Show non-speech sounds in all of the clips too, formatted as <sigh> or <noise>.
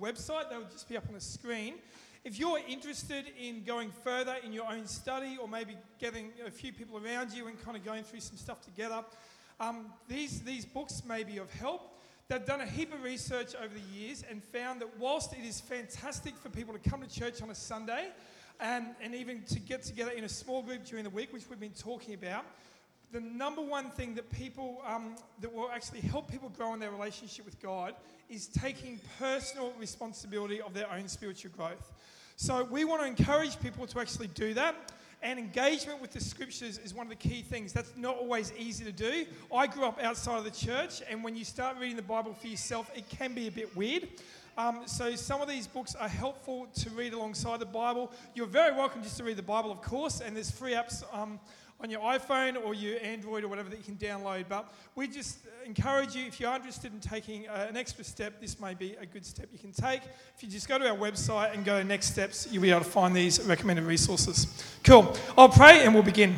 website. They will just be up on the screen. If you're interested in going further in your own study or maybe getting a few people around you and kind of going through some stuff together, um, these, these books may be of help. They've done a heap of research over the years and found that whilst it is fantastic for people to come to church on a Sunday and, and even to get together in a small group during the week, which we've been talking about, the number one thing that people um, that will actually help people grow in their relationship with God is taking personal responsibility of their own spiritual growth. So we want to encourage people to actually do that. And engagement with the scriptures is one of the key things. That's not always easy to do. I grew up outside of the church, and when you start reading the Bible for yourself, it can be a bit weird. Um, so some of these books are helpful to read alongside the Bible. You're very welcome just to read the Bible, of course, and there's free apps um, on your iPhone or your Android or whatever that you can download. But we just encourage you, if you're interested in taking uh, an extra step, this may be a good step you can take. If you just go to our website and go to Next Steps, you'll be able to find these recommended resources. Cool. I'll pray and we'll begin.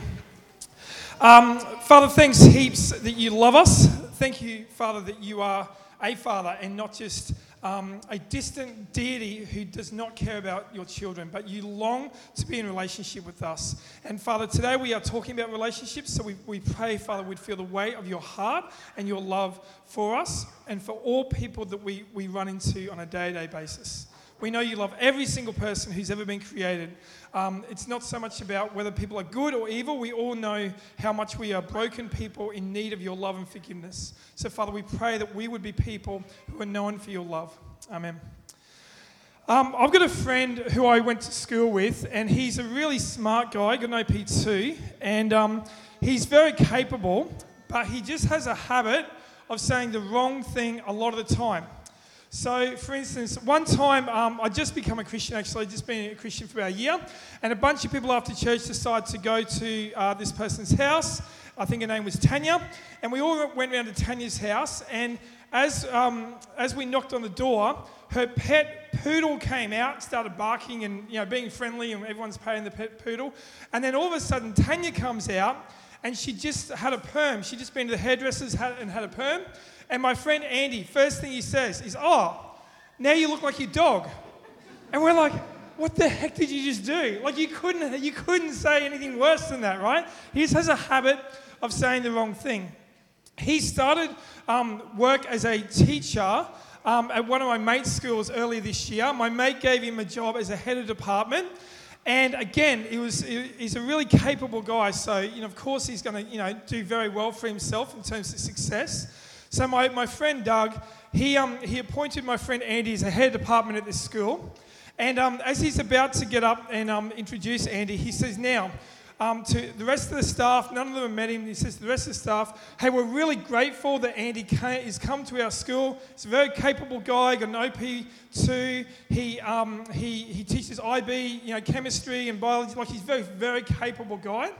Um, Father, thanks heaps that you love us. Thank you, Father, that you are a father and not just um, a distant deity who does not care about your children, but you long to be in relationship with us. And Father, today we are talking about relationships, so we, we pray, Father, we'd feel the weight of your heart and your love for us and for all people that we, we run into on a day to day basis. We know you love every single person who's ever been created. Um, it's not so much about whether people are good or evil. We all know how much we are broken people in need of your love and forgiveness. So, Father, we pray that we would be people who are known for your love. Amen. Um, I've got a friend who I went to school with, and he's a really smart guy, got an OP2, and um, he's very capable, but he just has a habit of saying the wrong thing a lot of the time. So, for instance, one time um, I'd just become a Christian, actually, I'd just been a Christian for about a year, and a bunch of people after church decided to go to uh, this person's house. I think her name was Tanya, and we all went around to Tanya's house. And as, um, as we knocked on the door, her pet poodle came out, started barking and you know, being friendly, and everyone's paying the pet poodle. And then all of a sudden, Tanya comes out, and she just had a perm. She'd just been to the hairdresser's and had a perm. And my friend Andy, first thing he says is, Oh, now you look like your dog. And we're like, What the heck did you just do? Like, you couldn't, you couldn't say anything worse than that, right? He just has a habit of saying the wrong thing. He started um, work as a teacher um, at one of my mate's schools earlier this year. My mate gave him a job as a head of department. And again, he was, he's a really capable guy. So, you know, of course, he's going to, you know, do very well for himself in terms of success. So my, my friend Doug, he, um, he appointed my friend Andy as a head department at this school. And um, as he's about to get up and um, introduce Andy, he says, now, um, to the rest of the staff, none of them have met him. He says to the rest of the staff, hey, we're really grateful that Andy came, has come to our school. He's a very capable guy, got an OP2. He, um, he, he teaches IB, you know, chemistry and biology. Like, he's a very, very capable guy.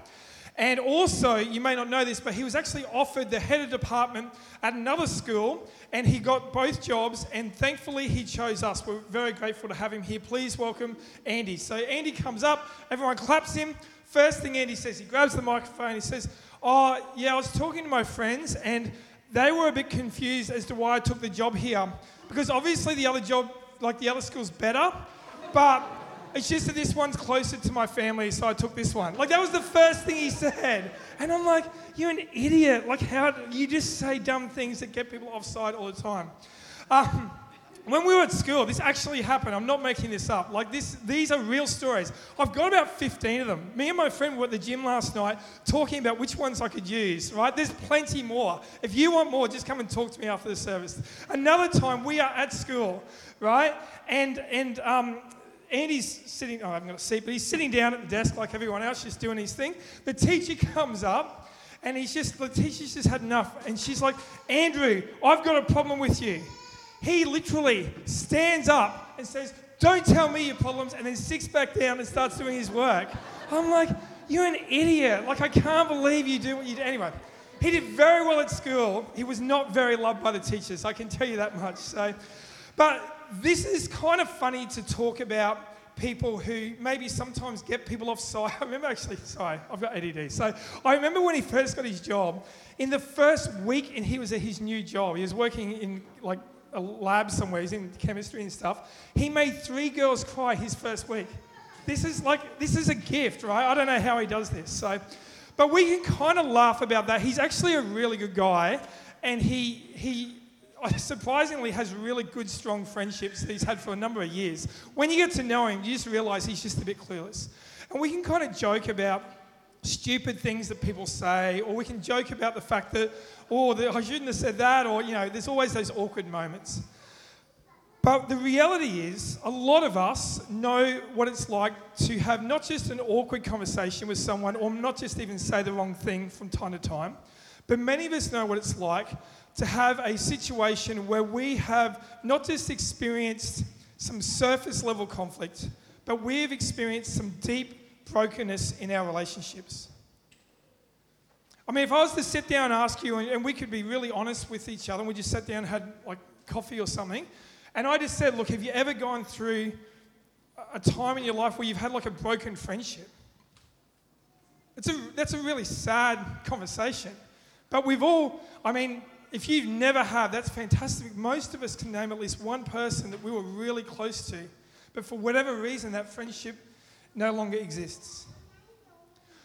And also, you may not know this, but he was actually offered the head of department at another school, and he got both jobs, and thankfully he chose us. We're very grateful to have him here. Please welcome Andy. So Andy comes up, everyone claps him. First thing Andy says, he grabs the microphone, he says, Oh, yeah, I was talking to my friends, and they were a bit confused as to why I took the job here. Because obviously the other job, like the other school's better, but it's just that this one's closer to my family, so I took this one. Like, that was the first thing he said. And I'm like, you're an idiot. Like, how you just say dumb things that get people offside all the time. Um, when we were at school, this actually happened. I'm not making this up. Like this, these are real stories. I've got about 15 of them. Me and my friend were at the gym last night talking about which ones I could use, right? There's plenty more. If you want more, just come and talk to me after the service. Another time, we are at school, right? And, and um, Andy's sitting, oh, I haven't got a seat, but he's sitting down at the desk like everyone else, just doing his thing. The teacher comes up and he's just, the teacher's just had enough. And she's like, Andrew, I've got a problem with you. He literally stands up and says, Don't tell me your problems, and then sits back down and starts doing his work. I'm like, You're an idiot. Like, I can't believe you do what you do. Anyway, he did very well at school. He was not very loved by the teachers, I can tell you that much. So, but this is kind of funny to talk about people who maybe sometimes get people offside. <laughs> I remember actually, sorry, I've got ADD. So I remember when he first got his job, in the first week and he was at his new job, he was working in like a lab somewhere, he's in chemistry and stuff. He made three girls cry his first week. This is like, this is a gift, right? I don't know how he does this. So, but we can kind of laugh about that. He's actually a really good guy, and he, he uh, surprisingly has really good, strong friendships that he's had for a number of years. When you get to know him, you just realize he's just a bit clueless. And we can kind of joke about stupid things that people say, or we can joke about the fact that, oh, I shouldn't have said that, or, you know, there's always those awkward moments. But the reality is, a lot of us know what it's like to have not just an awkward conversation with someone, or not just even say the wrong thing from time to time, but many of us know what it's like to have a situation where we have not just experienced some surface level conflict, but we have experienced some deep brokenness in our relationships. I mean, if I was to sit down and ask you, and, we could be really honest with each other, and we just sat down and had like coffee or something, and I just said, Look, have you ever gone through a time in your life where you've had like a broken friendship? It's a, that's a really sad conversation. But we've all, I mean, if you've never had, that's fantastic. Most of us can name at least one person that we were really close to, but for whatever reason, that friendship no longer exists.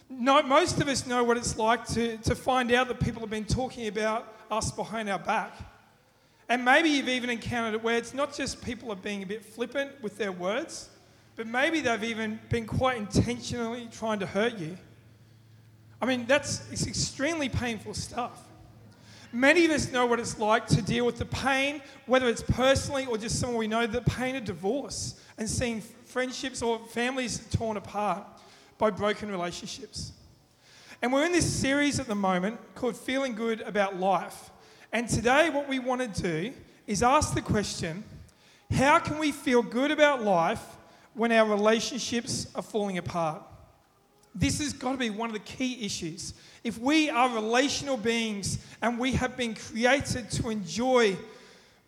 No, most of us know what it's like to, to find out that people have been talking about us behind our back. And maybe you've even encountered it where it's not just people are being a bit flippant with their words, but maybe they've even been quite intentionally trying to hurt you. I mean, that's it's extremely painful stuff. Many of us know what it's like to deal with the pain, whether it's personally or just someone we know, the pain of divorce and seeing friendships or families torn apart by broken relationships. And we're in this series at the moment called Feeling Good About Life. And today, what we want to do is ask the question how can we feel good about life when our relationships are falling apart? This has got to be one of the key issues. If we are relational beings and we have been created to enjoy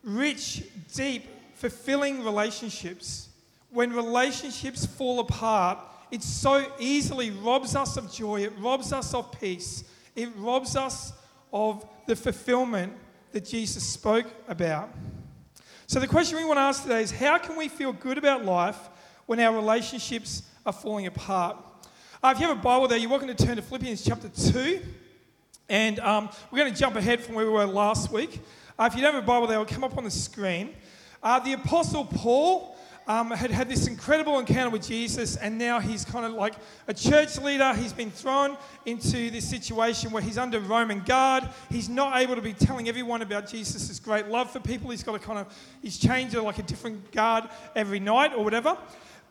rich, deep, fulfilling relationships, when relationships fall apart, it so easily robs us of joy, it robs us of peace, it robs us of the fulfillment that Jesus spoke about. So, the question we want to ask today is how can we feel good about life when our relationships are falling apart? Uh, if you have a Bible there, you're welcome to turn to Philippians chapter 2. And um, we're going to jump ahead from where we were last week. Uh, if you don't have a Bible there, it'll come up on the screen. Uh, the Apostle Paul um, had had this incredible encounter with Jesus, and now he's kind of like a church leader. He's been thrown into this situation where he's under Roman guard. He's not able to be telling everyone about Jesus' great love for people. He's got to kind of, he's changed to like a different guard every night or whatever,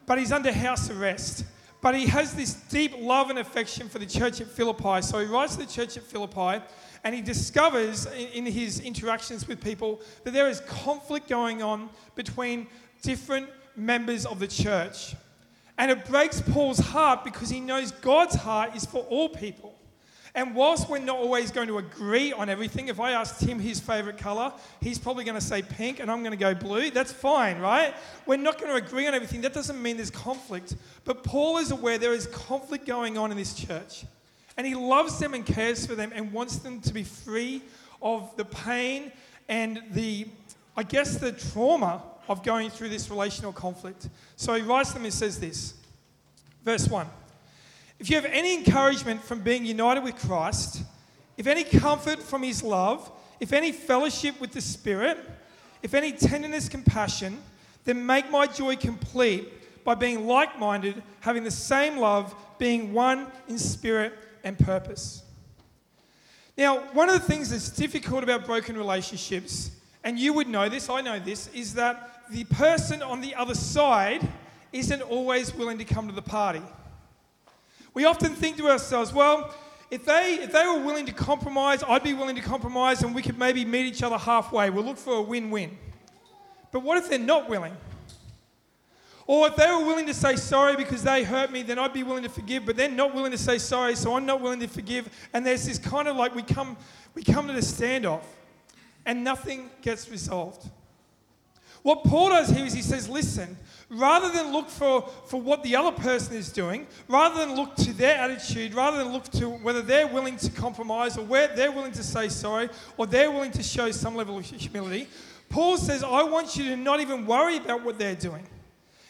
but he's under house arrest. But he has this deep love and affection for the church at Philippi. So he writes to the church at Philippi and he discovers in, in his interactions with people that there is conflict going on between different members of the church. And it breaks Paul's heart because he knows God's heart is for all people. And whilst we're not always going to agree on everything, if I asked him his favorite color, he's probably going to say pink and I'm going to go blue. That's fine, right? We're not going to agree on everything. That doesn't mean there's conflict. But Paul is aware there is conflict going on in this church. And he loves them and cares for them and wants them to be free of the pain and the, I guess, the trauma of going through this relational conflict. So he writes them and says this Verse 1 If you have any encouragement from being united with Christ, if any comfort from his love, if any fellowship with the Spirit, if any tenderness, compassion, then make my joy complete by being like minded, having the same love, being one in spirit and purpose. Now, one of the things that's difficult about broken relationships, and you would know this, I know this, is that the person on the other side isn't always willing to come to the party. We often think to ourselves, well, if they, if they were willing to compromise, I'd be willing to compromise and we could maybe meet each other halfway. We'll look for a win win. But what if they're not willing? Or if they were willing to say sorry because they hurt me, then I'd be willing to forgive, but they're not willing to say sorry, so I'm not willing to forgive. And there's this kind of like we come, we come to the standoff and nothing gets resolved. What Paul does here is he says, listen, rather than look for, for what the other person is doing, rather than look to their attitude, rather than look to whether they're willing to compromise or where they're willing to say sorry or they're willing to show some level of humility, Paul says, I want you to not even worry about what they're doing.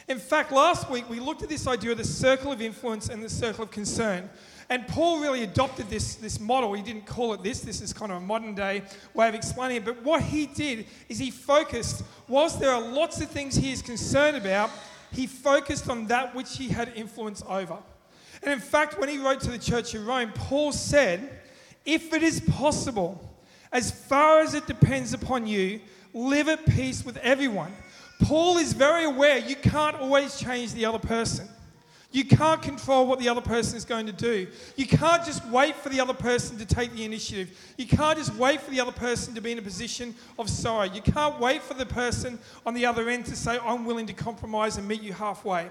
In fact, last week we looked at this idea of the circle of influence and the circle of concern. And Paul really adopted this, this model. He didn't call it this, this is kind of a modern day way of explaining it. But what he did is he focused, whilst there are lots of things he is concerned about, he focused on that which he had influence over. And in fact, when he wrote to the church in Rome, Paul said, If it is possible, as far as it depends upon you, live at peace with everyone. Paul is very aware you can't always change the other person. You can't control what the other person is going to do. You can't just wait for the other person to take the initiative. You can't just wait for the other person to be in a position of sorrow. You can't wait for the person on the other end to say, I'm willing to compromise and meet you halfway.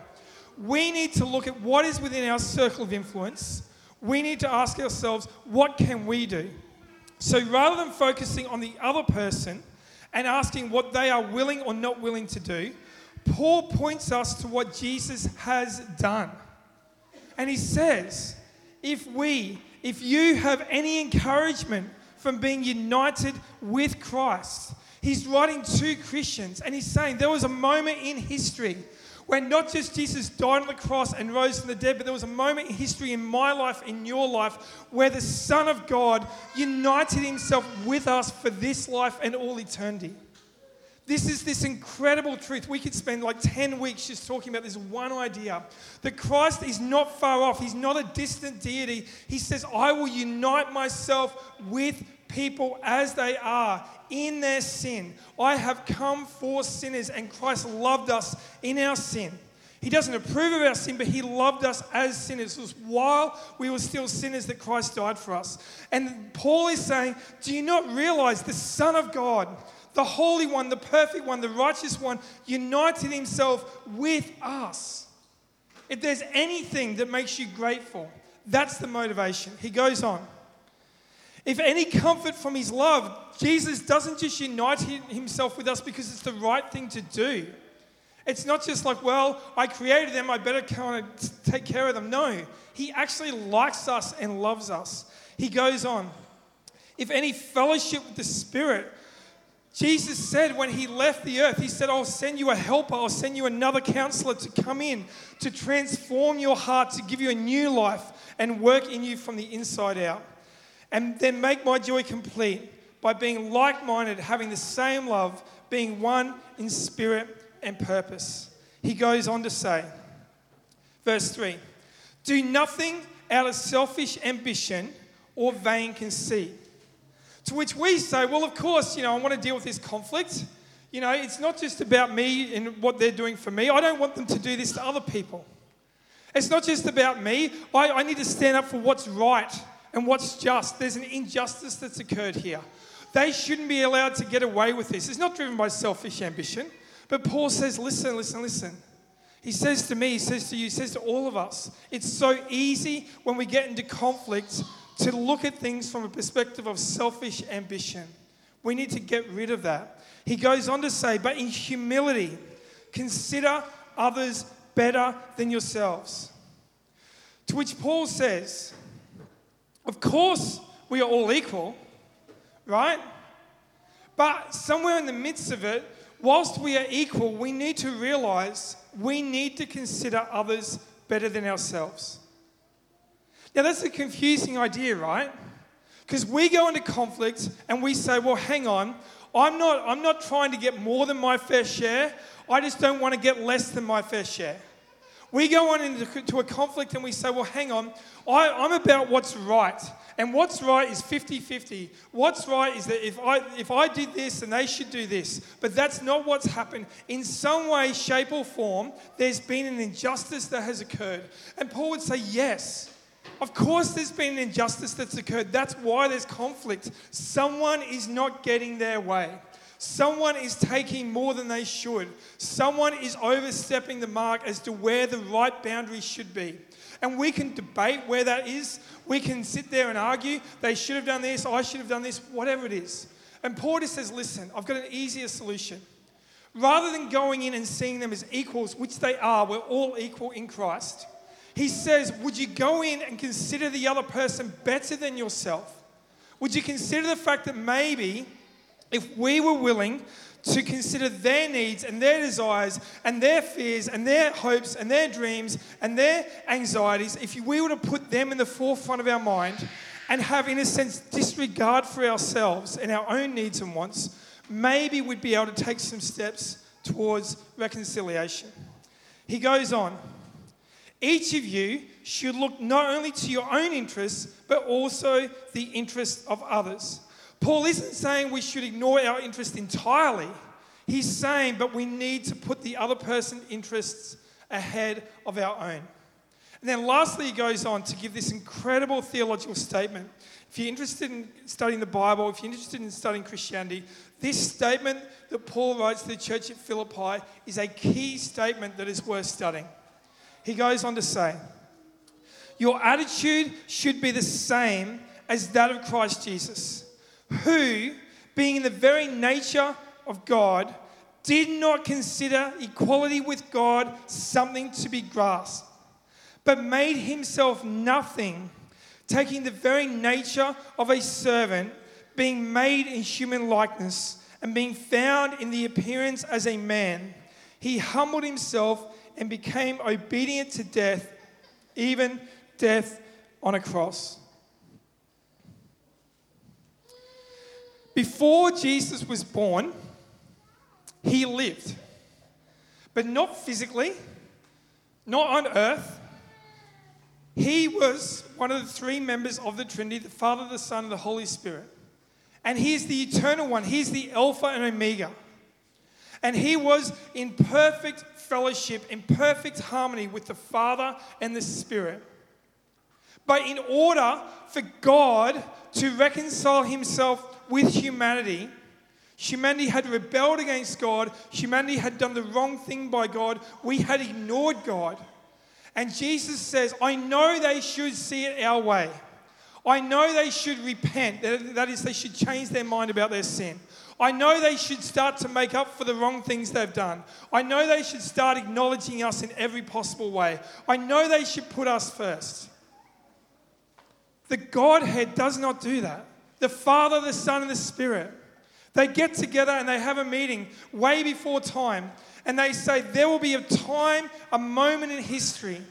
We need to look at what is within our circle of influence. We need to ask ourselves, what can we do? So rather than focusing on the other person and asking what they are willing or not willing to do, Paul points us to what Jesus has done. And he says, if we, if you have any encouragement from being united with Christ, he's writing to Christians and he's saying there was a moment in history when not just Jesus died on the cross and rose from the dead, but there was a moment in history in my life, in your life, where the Son of God united himself with us for this life and all eternity. This is this incredible truth. We could spend like 10 weeks just talking about this one idea that Christ is not far off. He's not a distant deity. He says, I will unite myself with people as they are in their sin. I have come for sinners, and Christ loved us in our sin. He doesn't approve of our sin, but He loved us as sinners. It was while we were still sinners that Christ died for us. And Paul is saying, Do you not realize the Son of God? The Holy One, the perfect one, the righteous one, united himself with us. If there's anything that makes you grateful, that's the motivation. He goes on. If any comfort from his love, Jesus doesn't just unite himself with us because it's the right thing to do. It's not just like, well, I created them, I better kind of take care of them. No, he actually likes us and loves us. He goes on. If any fellowship with the Spirit, Jesus said when he left the earth, he said, I'll send you a helper, I'll send you another counselor to come in, to transform your heart, to give you a new life and work in you from the inside out. And then make my joy complete by being like minded, having the same love, being one in spirit and purpose. He goes on to say, verse 3 Do nothing out of selfish ambition or vain conceit to which we say, well, of course, you know, I want to deal with this conflict. You know, it's not just about me and what they're doing for me. I don't want them to do this to other people. It's not just about me. I, I need to stand up for what's right and what's just. There's an injustice that's occurred here. They shouldn't be allowed to get away with this. It's not driven by selfish ambition. But Paul says, listen, listen, listen. He says to me, he says to you, he says to all of us, it's so easy when we get into conflict to look at things from a perspective of selfish ambition. We need to get rid of that. He goes on to say, but in humility, consider others better than yourselves. To which Paul says, of course, we are all equal, right? But somewhere in the midst of it, whilst we are equal, we need to realize we need to consider others better than ourselves. Now, that's a confusing idea, right? Because we go into conflict and we say, well, hang on, I'm not, I'm not trying to get more than my fair share. I just don't want to get less than my fair share. We go on into a conflict and we say, well, hang on, I, I'm about what's right. And what's right is 50 50. What's right is that if I, if I did this, then they should do this. But that's not what's happened. In some way, shape, or form, there's been an injustice that has occurred. And Paul would say, yes. Of course, there's been an injustice that's occurred. That's why there's conflict. Someone is not getting their way. Someone is taking more than they should. Someone is overstepping the mark as to where the right boundary should be. And we can debate where that is. We can sit there and argue, they should have done this, I should have done this, whatever it is. And Paul says, listen, I've got an easier solution. Rather than going in and seeing them as equals, which they are, we're all equal in Christ he says, Would you go in and consider the other person better than yourself? Would you consider the fact that maybe if we were willing to consider their needs and their desires and their fears and their hopes and their dreams and their anxieties, if we were to put them in the forefront of our mind and have, in a sense, disregard for ourselves and our own needs and wants, maybe we'd be able to take some steps towards reconciliation. He goes on. Each of you should look not only to your own interests, but also the interests of others. Paul isn't saying we should ignore our interest entirely. He's saying, but we need to put the other person's interests ahead of our own. And then lastly, he goes on to give this incredible theological statement. If you're interested in studying the Bible, if you're interested in studying Christianity, this statement that Paul writes to the church at Philippi is a key statement that is worth studying. He goes on to say, Your attitude should be the same as that of Christ Jesus, who, being in the very nature of God, did not consider equality with God something to be grasped, but made himself nothing, taking the very nature of a servant, being made in human likeness, and being found in the appearance as a man. He humbled himself and became obedient to death, even death on a cross. Before Jesus was born, he lived, but not physically, not on earth. He was one of the three members of the Trinity the Father, the Son, and the Holy Spirit. And He's the eternal one, He's the Alpha and Omega. And He was in perfect fellowship, in perfect harmony with the Father and the Spirit. But in order for God to reconcile Himself with humanity, humanity had rebelled against God, humanity had done the wrong thing by God, we had ignored God. And Jesus says, I know they should see it our way. I know they should repent. That is, they should change their mind about their sin. I know they should start to make up for the wrong things they've done. I know they should start acknowledging us in every possible way. I know they should put us first. The Godhead does not do that. The Father, the Son, and the Spirit. They get together and they have a meeting way before time. And they say, There will be a time, a moment in history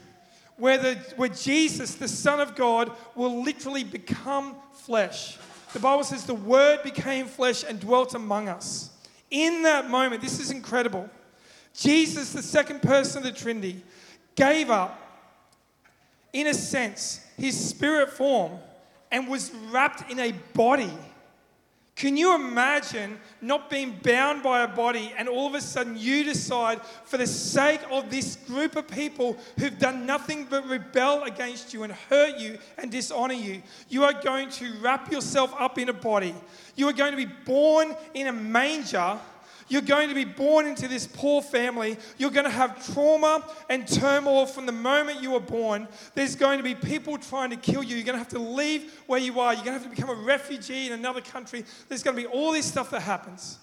where, the, where Jesus, the Son of God, will literally become flesh. The Bible says the Word became flesh and dwelt among us. In that moment, this is incredible. Jesus, the second person of the Trinity, gave up, in a sense, his spirit form and was wrapped in a body. Can you imagine not being bound by a body and all of a sudden you decide, for the sake of this group of people who've done nothing but rebel against you and hurt you and dishonor you, you are going to wrap yourself up in a body. You are going to be born in a manger you're going to be born into this poor family. You're going to have trauma and turmoil from the moment you were born. There's going to be people trying to kill you. You're going to have to leave where you are. You're going to have to become a refugee in another country. There's going to be all this stuff that happens.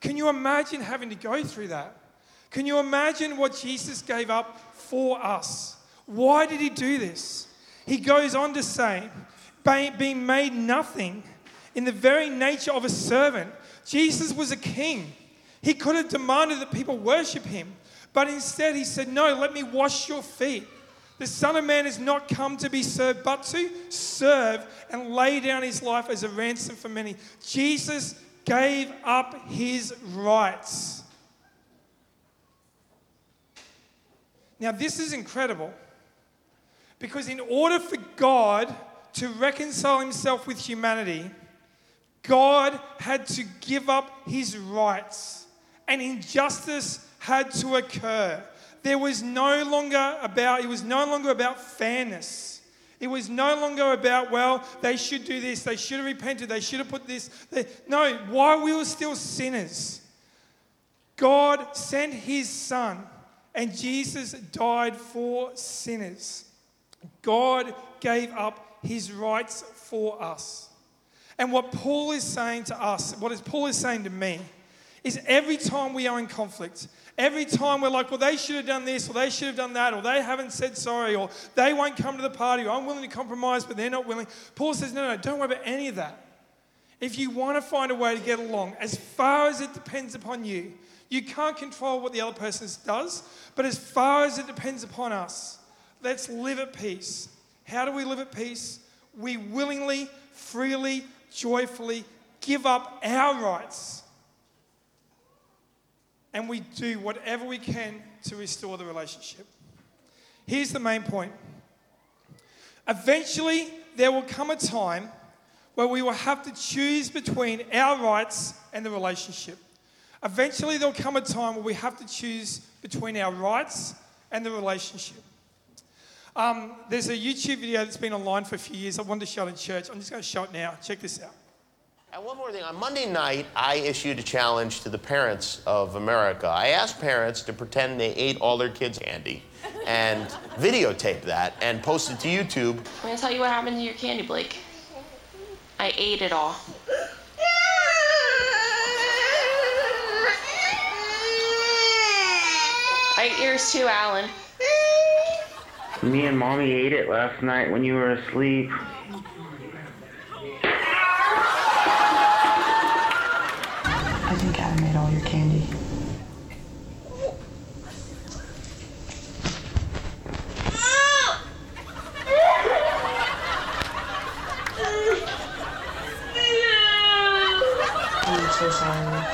Can you imagine having to go through that? Can you imagine what Jesus gave up for us? Why did he do this? He goes on to say, being made nothing in the very nature of a servant. Jesus was a king. He could have demanded that people worship him, but instead he said, No, let me wash your feet. The Son of Man has not come to be served, but to serve and lay down his life as a ransom for many. Jesus gave up his rights. Now, this is incredible because, in order for God to reconcile himself with humanity, God had to give up his rights and injustice had to occur. There was no longer about, it was no longer about fairness. It was no longer about, well, they should do this, they should have repented, they should have put this. They, no, while we were still sinners, God sent his son, and Jesus died for sinners. God gave up his rights for us. And what Paul is saying to us, what is Paul is saying to me, is every time we are in conflict, every time we're like, well, they should have done this, or they should have done that, or they haven't said sorry, or they won't come to the party, or I'm willing to compromise, but they're not willing. Paul says, no, no, don't worry about any of that. if you want to find a way to get along, as far as it depends upon you, you can't control what the other person does, but as far as it depends upon us, let's live at peace. How do we live at peace? We willingly, freely, joyfully give up our rights and we do whatever we can to restore the relationship. Here's the main point eventually, there will come a time where we will have to choose between our rights and the relationship. Eventually, there'll come a time where we have to choose between our rights and the relationship. Um, there's a YouTube video that's been online for a few years. I wanted to show it in church. I'm just going to show it now. Check this out. And one more thing. On Monday night, I issued a challenge to the parents of America. I asked parents to pretend they ate all their kids' candy and videotape that and post it to YouTube. I'm gonna tell you what happened to your candy, Blake. I ate it all. I ate yours too, Alan. Me and mommy ate it last night when you were asleep. I think Adam ate all your candy. I'm so sorry.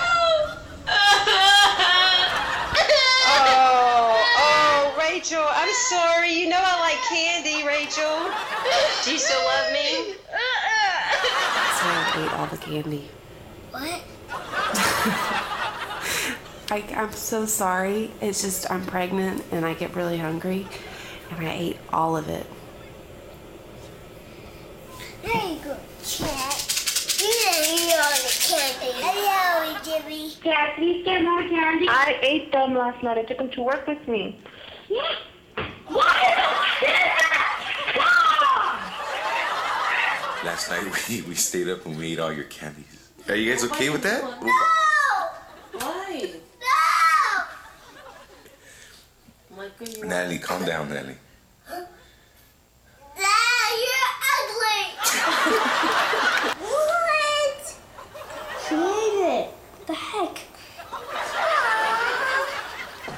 Oh, oh, Rachel, I'm sorry. You know I like candy, Rachel. Do you still love me? So I ate all the candy. What? <laughs> I, I'm so sorry. It's just I'm pregnant and I get really hungry, and I ate all of it. There you go, cat. You didn't eat all the candy. Hello, Jimmy. Dad, please get more candy. I ate them last night. I took them to work with me. Yeah. <laughs> Last night we, we stayed up and we ate all your candies. Are you guys okay with that? No! Why? No! Natalie, calm down, Natalie. Dad, you're ugly! <laughs> what? She ate it. The heck?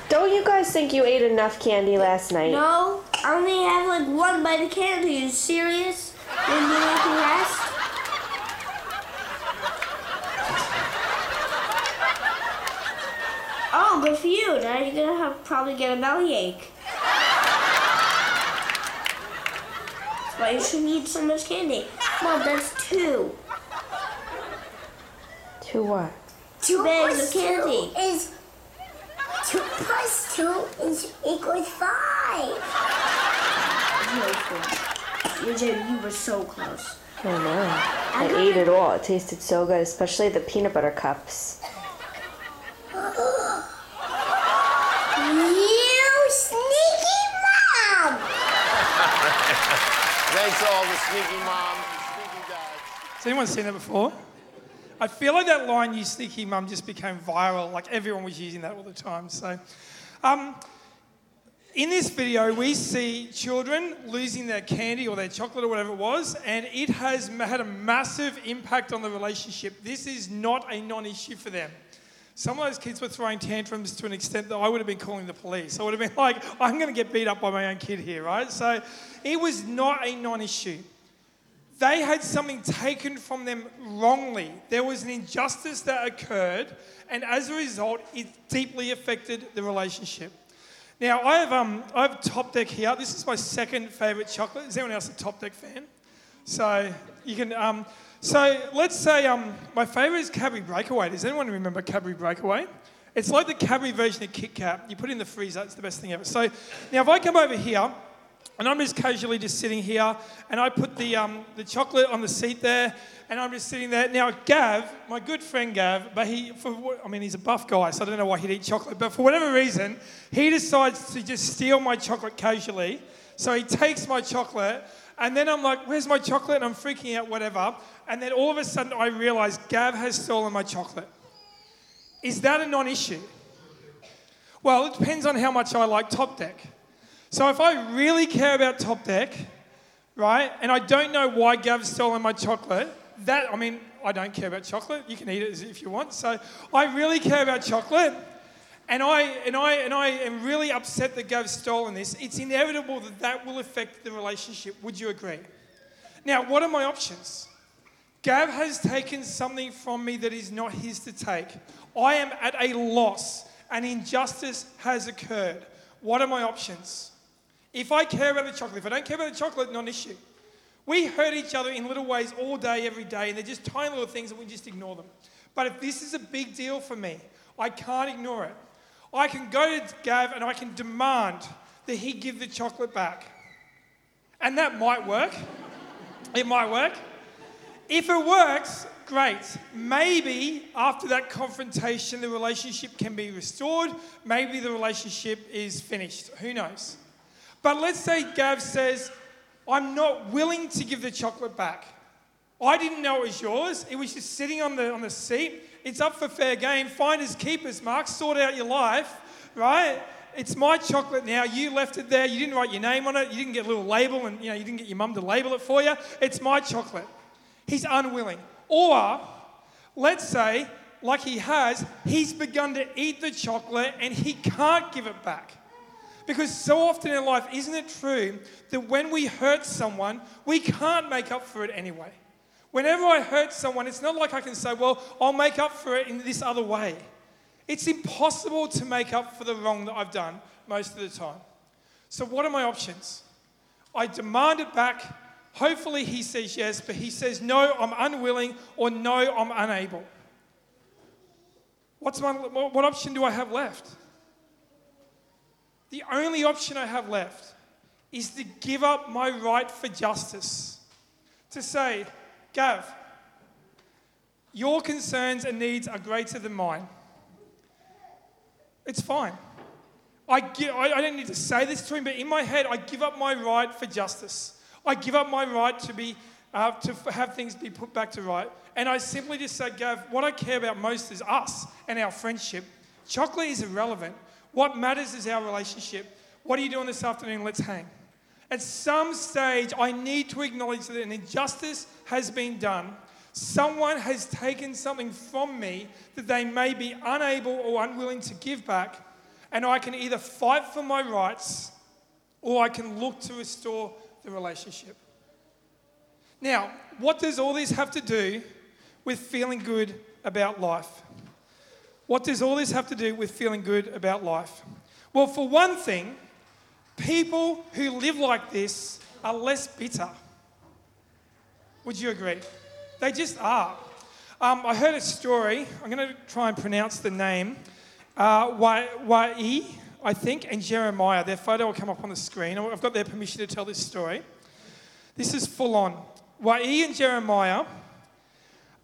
Don't you guys think you ate enough candy last night? No, I only have like one bite of candy. Are you serious? Didn't you eat the rest? Oh, good for you. Now you're gonna have probably get a bellyache. That's why you shouldn't eat so much candy. Mom, that's two. Two what? Two bags of candy. Is two plus two is equals five. You did. You were so close. I know. I ate it all. It tasted so good, especially the peanut butter cups. You sneaky mom! <laughs> Thanks to all the sneaky moms and sneaky dads. Has anyone seen that before? I feel like that line, you sneaky mum, just became viral. Like everyone was using that all the time. So, um, in this video, we see children losing their candy or their chocolate or whatever it was, and it has had a massive impact on the relationship. This is not a non issue for them. Some of those kids were throwing tantrums to an extent that I would have been calling the police. I would have been like, I'm going to get beat up by my own kid here, right? So it was not a non issue. They had something taken from them wrongly. There was an injustice that occurred, and as a result, it deeply affected the relationship. Now, I have, um, I have Top Deck here. This is my second favourite chocolate. Is anyone else a Top Deck fan? So you can. Um, so let's say um, my favourite is Cadbury Breakaway. Does anyone remember Cadbury Breakaway? It's like the Cadbury version of Kit Kat. You put it in the freezer. It's the best thing ever. So now, if I come over here. And I'm just casually just sitting here, and I put the, um, the chocolate on the seat there, and I'm just sitting there. Now, Gav, my good friend Gav, but he, for I mean, he's a buff guy, so I don't know why he'd eat chocolate, but for whatever reason, he decides to just steal my chocolate casually. So he takes my chocolate, and then I'm like, where's my chocolate? And I'm freaking out, whatever. And then all of a sudden, I realize Gav has stolen my chocolate. Is that a non issue? Well, it depends on how much I like Top Deck. So if I really care about Top Deck, right, and I don't know why Gav's stolen my chocolate, that, I mean, I don't care about chocolate. You can eat it if you want. So I really care about chocolate. And I, and, I, and I am really upset that Gav's stolen this. It's inevitable that that will affect the relationship. Would you agree? Now, what are my options? Gav has taken something from me that is not his to take. I am at a loss. An injustice has occurred. What are my options? If I care about the chocolate, if I don't care about the chocolate, not an issue. We hurt each other in little ways all day, every day, and they're just tiny little things and we just ignore them. But if this is a big deal for me, I can't ignore it. I can go to Gav and I can demand that he give the chocolate back. And that might work. It might work. If it works, great. Maybe after that confrontation, the relationship can be restored. Maybe the relationship is finished. Who knows? But let's say Gav says, I'm not willing to give the chocolate back. I didn't know it was yours. It was just sitting on the, on the seat. It's up for fair game. Finders keepers, Mark. Sort out your life, right? It's my chocolate now. You left it there. You didn't write your name on it. You didn't get a little label and you know you didn't get your mum to label it for you. It's my chocolate. He's unwilling. Or let's say, like he has, he's begun to eat the chocolate and he can't give it back. Because so often in life, isn't it true that when we hurt someone, we can't make up for it anyway? Whenever I hurt someone, it's not like I can say, well, I'll make up for it in this other way. It's impossible to make up for the wrong that I've done most of the time. So, what are my options? I demand it back. Hopefully, he says yes, but he says no, I'm unwilling, or no, I'm unable. What's my, what option do I have left? The only option I have left is to give up my right for justice. To say, Gav, your concerns and needs are greater than mine. It's fine. I, give, I, I don't need to say this to him, but in my head, I give up my right for justice. I give up my right to, be, uh, to have things be put back to right. And I simply just say, Gav, what I care about most is us and our friendship. Chocolate is irrelevant. What matters is our relationship. What are you doing this afternoon? Let's hang. At some stage, I need to acknowledge that an injustice has been done. Someone has taken something from me that they may be unable or unwilling to give back, and I can either fight for my rights or I can look to restore the relationship. Now, what does all this have to do with feeling good about life? What does all this have to do with feeling good about life? Well, for one thing, people who live like this are less bitter. Would you agree? They just are. Um, I heard a story. I'm going to try and pronounce the name. Uh, I think, and Jeremiah. Their photo will come up on the screen. I've got their permission to tell this story. This is full on. Wai and Jeremiah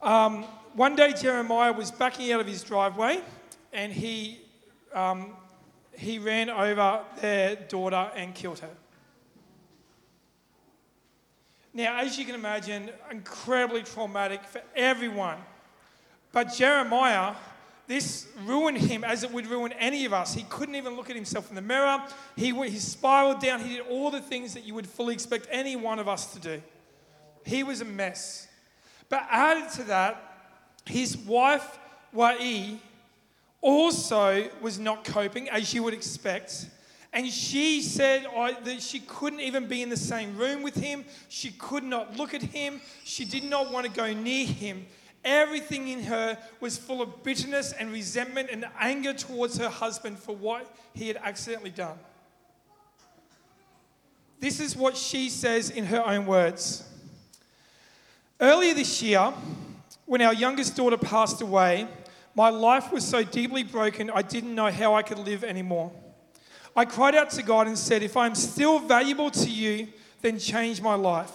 um, one day Jeremiah was backing out of his driveway and he, um, he ran over their daughter and killed her. Now, as you can imagine, incredibly traumatic for everyone. But Jeremiah, this ruined him as it would ruin any of us. He couldn't even look at himself in the mirror. He, he spiraled down. He did all the things that you would fully expect any one of us to do. He was a mess. But added to that, his wife, Wai, also was not coping, as you would expect. And she said that she couldn't even be in the same room with him. She could not look at him. She did not want to go near him. Everything in her was full of bitterness and resentment and anger towards her husband for what he had accidentally done. This is what she says in her own words. Earlier this year, when our youngest daughter passed away, my life was so deeply broken, I didn't know how I could live anymore. I cried out to God and said, If I'm still valuable to you, then change my life.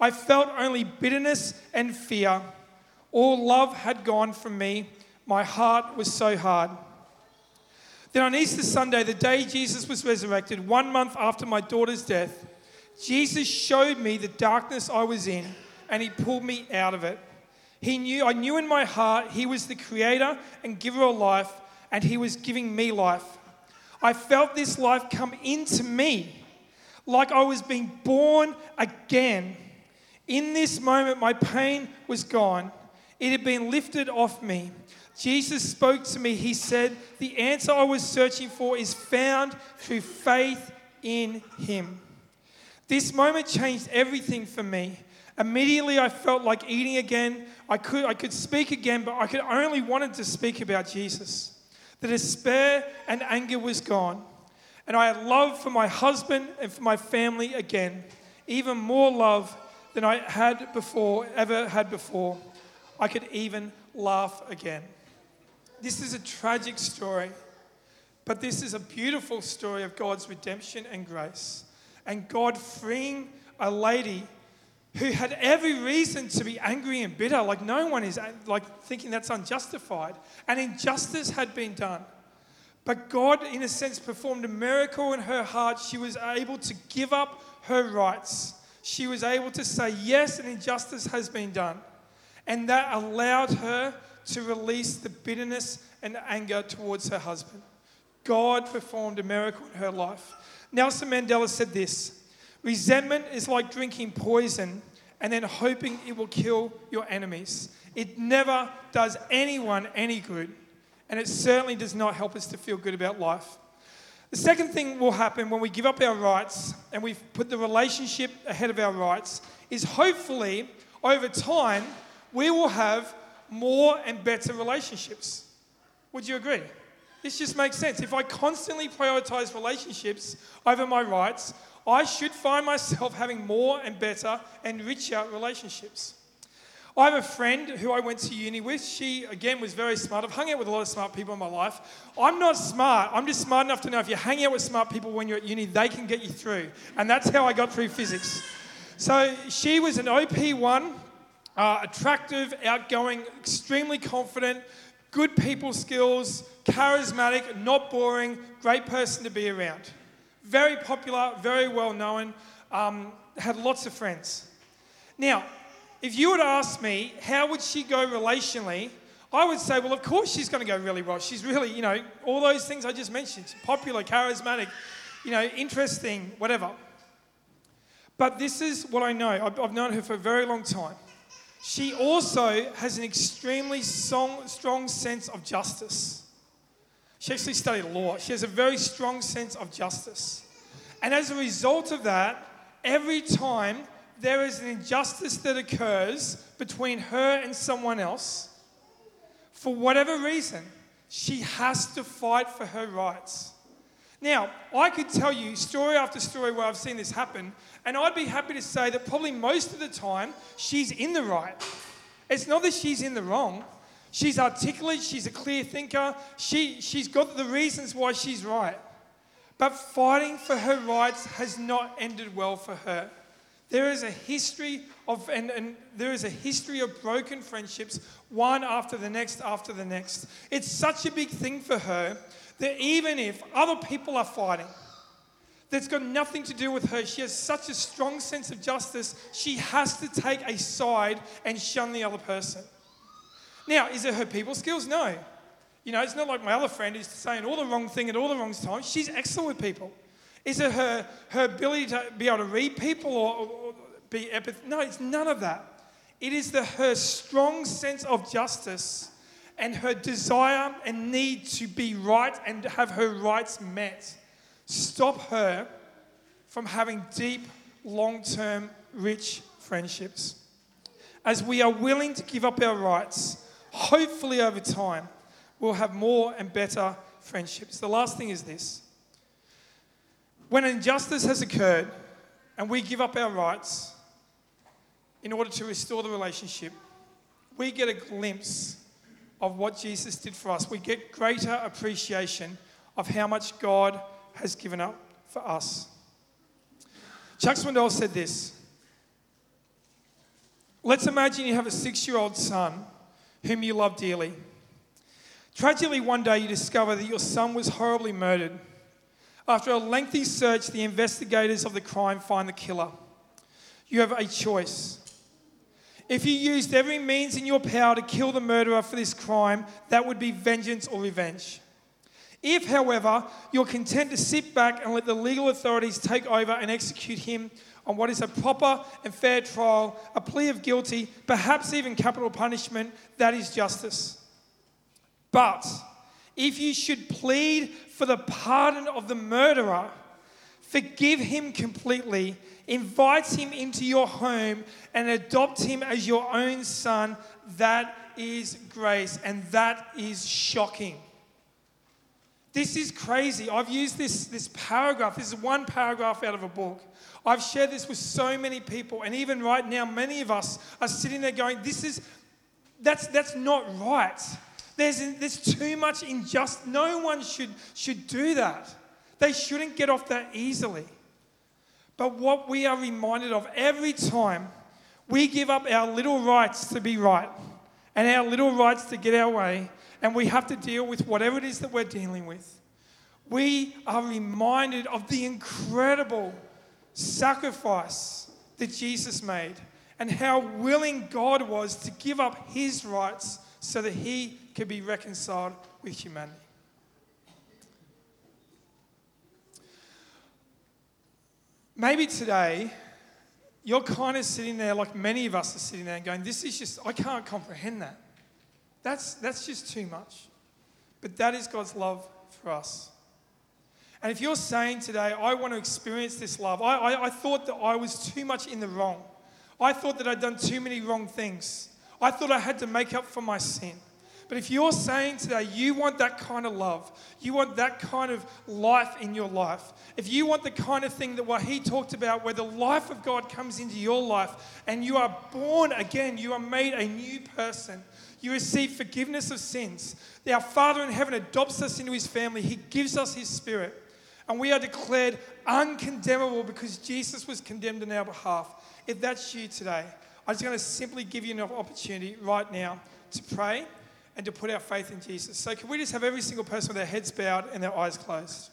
I felt only bitterness and fear. All love had gone from me. My heart was so hard. Then on Easter Sunday, the day Jesus was resurrected, one month after my daughter's death, Jesus showed me the darkness I was in and he pulled me out of it. He knew, I knew in my heart he was the creator and giver of life, and he was giving me life. I felt this life come into me like I was being born again. In this moment, my pain was gone. It had been lifted off me. Jesus spoke to me. He said, The answer I was searching for is found through faith in Him. This moment changed everything for me. Immediately, I felt like eating again. I could, I could speak again, but I could only wanted to speak about Jesus. The despair and anger was gone. And I had love for my husband and for my family again, even more love than I had before, ever had before. I could even laugh again. This is a tragic story, but this is a beautiful story of God's redemption and grace. And God freeing a lady who had every reason to be angry and bitter. Like no one is like thinking that's unjustified. And injustice had been done. But God, in a sense, performed a miracle in her heart. She was able to give up her rights. She was able to say, Yes, an injustice has been done. And that allowed her to release the bitterness and anger towards her husband. God performed a miracle in her life. Nelson Mandela said this Resentment is like drinking poison and then hoping it will kill your enemies. It never does anyone any good, and it certainly does not help us to feel good about life. The second thing will happen when we give up our rights and we put the relationship ahead of our rights is hopefully over time we will have more and better relationships. Would you agree? This just makes sense. If I constantly prioritize relationships over my rights, I should find myself having more and better and richer relationships. I have a friend who I went to uni with. She, again, was very smart. I've hung out with a lot of smart people in my life. I'm not smart. I'm just smart enough to know if you hang out with smart people when you're at uni, they can get you through. And that's how I got through physics. So she was an OP1, uh, attractive, outgoing, extremely confident, good people skills, charismatic, not boring, great person to be around. Very popular, very well known, um, had lots of friends. Now, if you to ask me, how would she go relationally? I would say, well, of course she's going to go really well. She's really, you know, all those things I just mentioned popular, charismatic, you know, interesting, whatever. But this is what I know. I've, known her for a very long time. She also has an extremely strong sense of justice. She actually studied law. She has a very strong sense of justice. And as a result of that, every time there is an injustice that occurs between her and someone else, for whatever reason, she has to fight for her rights. Now, I could tell you story after story where I've seen this happen, and I'd be happy to say that probably most of the time she's in the right. It's not that she's in the wrong. She's articulate, she's a clear thinker, she, she's got the reasons why she's right. But fighting for her rights has not ended well for her. There is a history of, and, and there is a history of broken friendships, one after the next after the next. It's such a big thing for her that even if other people are fighting, that's got nothing to do with her. She has such a strong sense of justice, she has to take a side and shun the other person. Now, is it her people skills? No. You know, it's not like my other friend who's saying all the wrong thing at all the wrong times. She's excellent with people. Is it her, her ability to be able to read people or, or be empath? No, it's none of that. It is the, her strong sense of justice and her desire and need to be right and have her rights met stop her from having deep, long term, rich friendships. As we are willing to give up our rights, hopefully over time, we'll have more and better friendships. The last thing is this when injustice has occurred and we give up our rights in order to restore the relationship, we get a glimpse of what Jesus did for us. We get greater appreciation of how much God has given up for us. Chuck Swindoll said this Let's imagine you have a six year old son whom you love dearly. Tragically, one day you discover that your son was horribly murdered. After a lengthy search, the investigators of the crime find the killer. You have a choice. If you used every means in your power to kill the murderer for this crime, that would be vengeance or revenge. If, however, you're content to sit back and let the legal authorities take over and execute him on what is a proper and fair trial, a plea of guilty, perhaps even capital punishment, that is justice. But if you should plead for the pardon of the murderer, forgive him completely, invite him into your home, and adopt him as your own son, that is grace, and that is shocking. This is crazy. I've used this, this paragraph. This is one paragraph out of a book. I've shared this with so many people, and even right now, many of us are sitting there going, This is that's that's not right. There's, there's too much injustice. No one should, should do that. They shouldn't get off that easily. But what we are reminded of every time we give up our little rights to be right and our little rights to get our way, and we have to deal with whatever it is that we're dealing with, we are reminded of the incredible sacrifice that Jesus made and how willing God was to give up his rights so that he could be reconciled with humanity. Maybe today you're kind of sitting there, like many of us are sitting there, and going, This is just, I can't comprehend that. That's, that's just too much. But that is God's love for us. And if you're saying today, I want to experience this love, I, I, I, thought that I was too much in the wrong. I thought that I'd done too many wrong things. I thought I had to make up for my sin. But if you're saying today you want that kind of love, you want that kind of life in your life, if you want the kind of thing that what he talked about, where the life of God comes into your life and you are born again, you are made a new person, you receive forgiveness of sins. Our Father in heaven adopts us into his family, he gives us his spirit, and we are declared uncondemnable because Jesus was condemned on our behalf. If that's you today, I'm just going to simply give you an opportunity right now to pray and to put our faith in Jesus. So, can we just have every single person with their heads bowed and their eyes closed?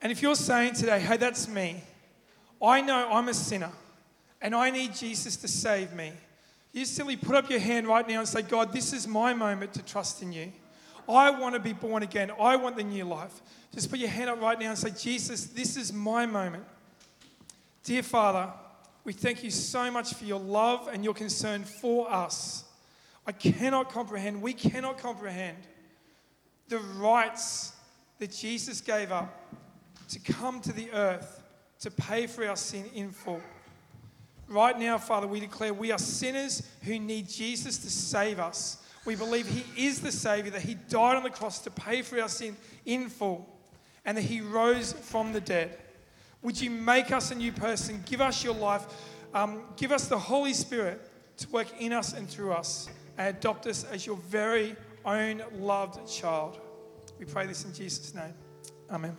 And if you're saying today, hey, that's me, I know I'm a sinner and I need Jesus to save me, you simply put up your hand right now and say, God, this is my moment to trust in you. I want to be born again. I want the new life. Just put your hand up right now and say, Jesus, this is my moment. Dear Father, we thank you so much for your love and your concern for us. I cannot comprehend, we cannot comprehend the rights that Jesus gave up to come to the earth to pay for our sin in full. Right now, Father, we declare we are sinners who need Jesus to save us. We believe He is the Savior, that He died on the cross to pay for our sin in full, and that He rose from the dead. Would you make us a new person? Give us your life. Um, give us the Holy Spirit to work in us and through us and adopt us as your very own loved child. We pray this in Jesus' name. Amen.